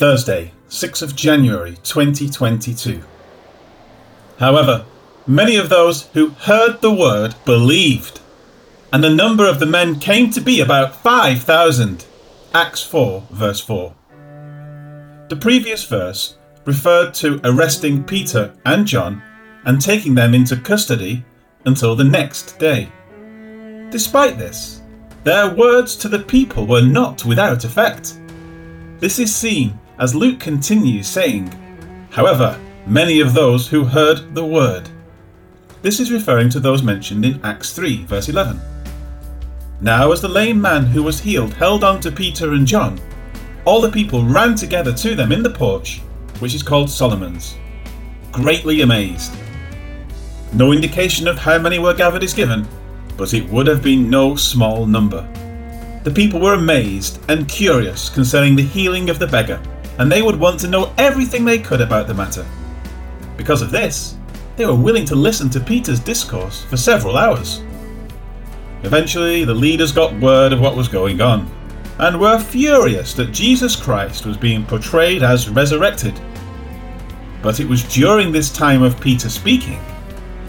Thursday, 6th of January 2022. However, many of those who heard the word believed, and the number of the men came to be about 5,000. Acts 4, verse 4. The previous verse referred to arresting Peter and John and taking them into custody until the next day. Despite this, their words to the people were not without effect. This is seen as Luke continues saying, However, many of those who heard the word. This is referring to those mentioned in Acts 3, verse 11. Now, as the lame man who was healed held on to Peter and John, all the people ran together to them in the porch, which is called Solomon's, greatly amazed. No indication of how many were gathered is given, but it would have been no small number. The people were amazed and curious concerning the healing of the beggar, and they would want to know everything they could about the matter. Because of this, they were willing to listen to Peter's discourse for several hours. Eventually, the leaders got word of what was going on, and were furious that Jesus Christ was being portrayed as resurrected. But it was during this time of Peter speaking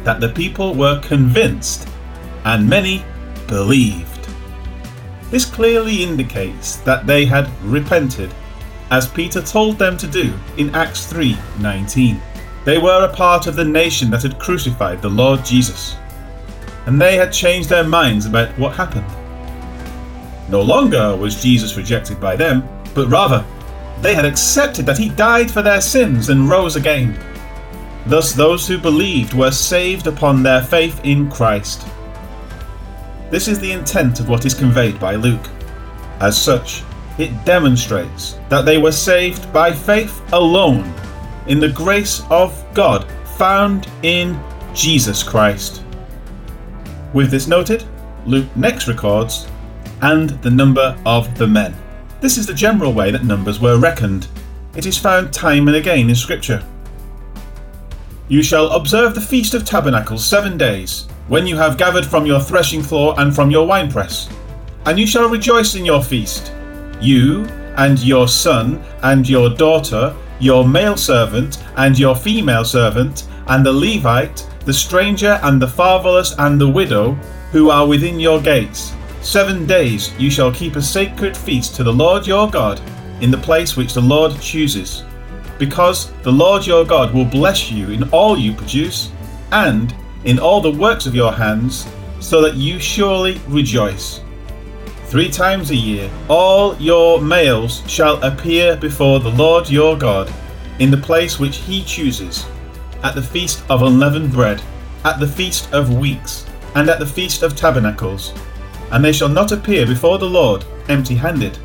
that the people were convinced, and many believed. This clearly indicates that they had repented, as Peter told them to do in Acts 3:19. They were a part of the nation that had crucified the Lord Jesus, and they had changed their minds about what happened. No longer was Jesus rejected by them, but rather they had accepted that he died for their sins and rose again. Thus, those who believed were saved upon their faith in Christ. This is the intent of what is conveyed by Luke. As such, it demonstrates that they were saved by faith alone in the grace of God found in Jesus Christ. With this noted, Luke next records, and the number of the men. This is the general way that numbers were reckoned. It is found time and again in Scripture. You shall observe the Feast of Tabernacles seven days, when you have gathered from your threshing floor and from your winepress. And you shall rejoice in your feast, you and your son and your daughter, your male servant and your female servant, and the Levite, the stranger and the fatherless and the widow, who are within your gates. Seven days you shall keep a sacred feast to the Lord your God in the place which the Lord chooses. Because the Lord your God will bless you in all you produce, and in all the works of your hands, so that you surely rejoice. Three times a year all your males shall appear before the Lord your God in the place which he chooses, at the feast of unleavened bread, at the feast of weeks, and at the feast of tabernacles. And they shall not appear before the Lord empty handed.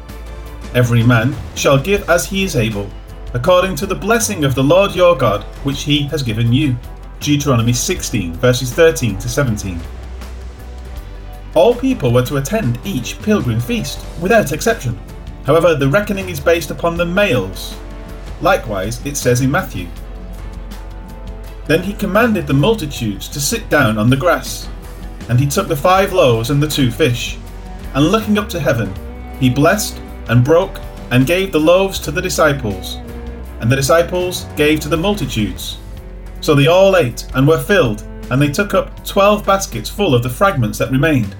Every man shall give as he is able, according to the blessing of the Lord your God, which he has given you. Deuteronomy 16, verses 13 to 17. All people were to attend each pilgrim feast, without exception. However, the reckoning is based upon the males. Likewise, it says in Matthew Then he commanded the multitudes to sit down on the grass. And he took the five loaves and the two fish, and looking up to heaven, he blessed and broke and gave the loaves to the disciples, and the disciples gave to the multitudes. So they all ate and were filled, and they took up twelve baskets full of the fragments that remained.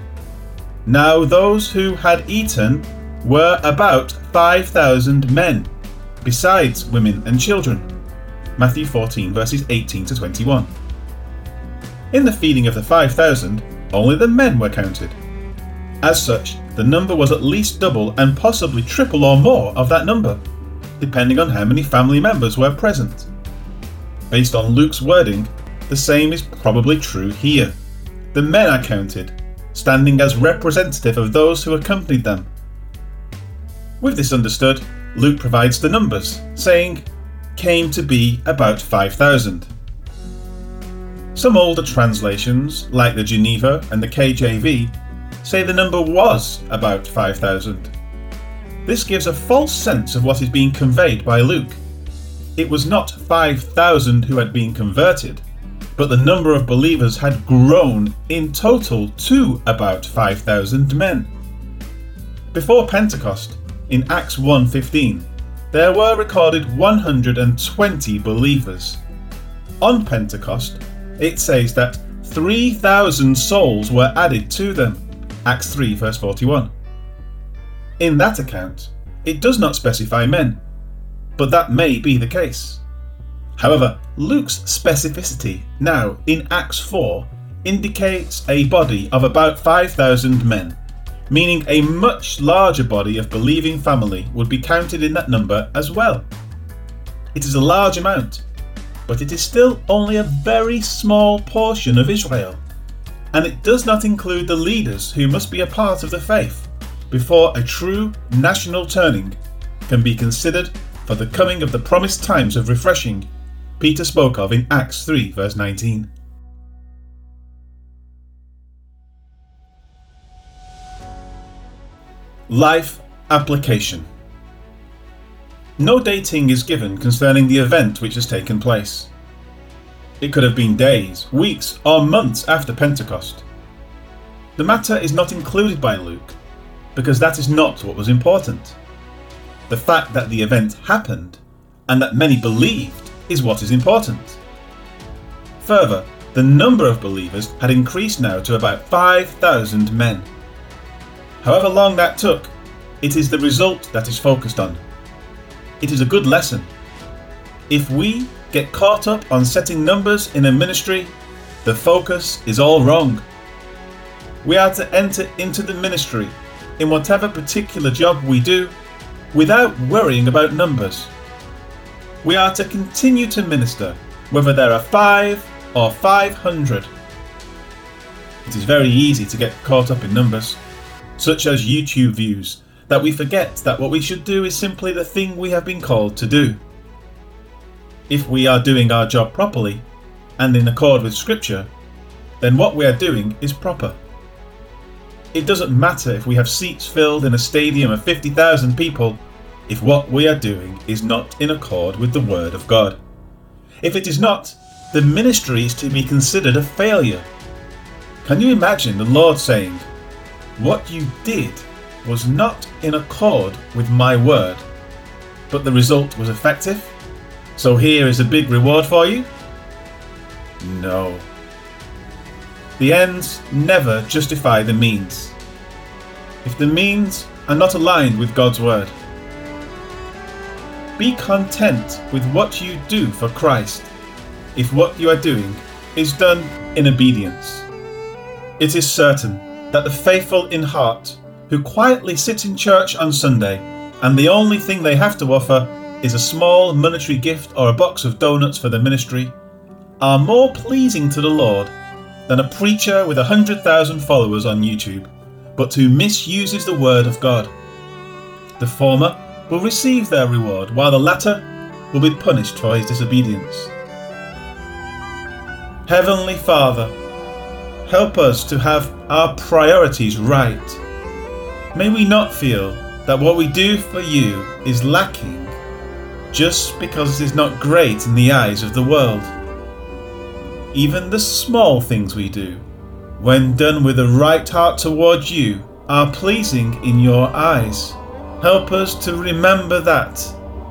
Now those who had eaten were about five thousand men, besides women and children. Matthew 14, verses 18 to 21. In the feeding of the five thousand, only the men were counted. As such, the number was at least double and possibly triple or more of that number, depending on how many family members were present. Based on Luke's wording, the same is probably true here. The men are counted, standing as representative of those who accompanied them. With this understood, Luke provides the numbers, saying, came to be about 5,000. Some older translations, like the Geneva and the KJV, say the number was about 5,000. This gives a false sense of what is being conveyed by Luke it was not 5,000 who had been converted, but the number of believers had grown in total to about 5,000 men. Before Pentecost, in Acts 1:15, there were recorded 120 believers. On Pentecost, it says that 3,000 souls were added to them. Acts 3, verse 41. In that account, it does not specify men, but that may be the case. However, Luke's specificity now in Acts 4 indicates a body of about 5,000 men, meaning a much larger body of believing family would be counted in that number as well. It is a large amount, but it is still only a very small portion of Israel, and it does not include the leaders who must be a part of the faith before a true national turning can be considered for the coming of the promised times of refreshing Peter spoke of in Acts 3, verse 19. Life Application No dating is given concerning the event which has taken place. It could have been days, weeks, or months after Pentecost. The matter is not included by Luke because that is not what was important. The fact that the event happened and that many believed is what is important. Further, the number of believers had increased now to about 5,000 men. However long that took, it is the result that is focused on. It is a good lesson. If we get caught up on setting numbers in a ministry, the focus is all wrong. We are to enter into the ministry in whatever particular job we do without worrying about numbers we are to continue to minister, whether there are five or 500. It is very easy to get caught up in numbers, such as YouTube views, that we forget that what we should do is simply the thing we have been called to do. If we are doing our job properly and in accord with Scripture, then what we are doing is proper. It doesn't matter if we have seats filled in a stadium of 50,000 people if what we are doing is not in accord with the Word of God. If it is not, the ministry is to be considered a failure. Can you imagine the Lord saying, What you did was not in accord with my word, but the result was effective? So here is a big reward for you? No. The ends never justify the means. If the means are not aligned with God's word, be content with what you do for Christ, if what you are doing is done in obedience. It is certain that the faithful in heart, who quietly sit in church on Sunday, and the only thing they have to offer is a small monetary gift or a box of donuts for the ministry, are more pleasing to the Lord than a preacher with a hundred thousand followers on YouTube, but who misuses the word of God. The former will receive their reward, while the latter will be punished for his disobedience. Heavenly Father, help us to have our priorities right. May we not feel that what we do for you is lacking just because it is not great in the eyes of the world. Even the small things we do, when done with a right heart towards you, are pleasing in your eyes. Help us to remember that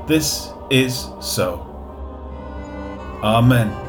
this is so. Amen.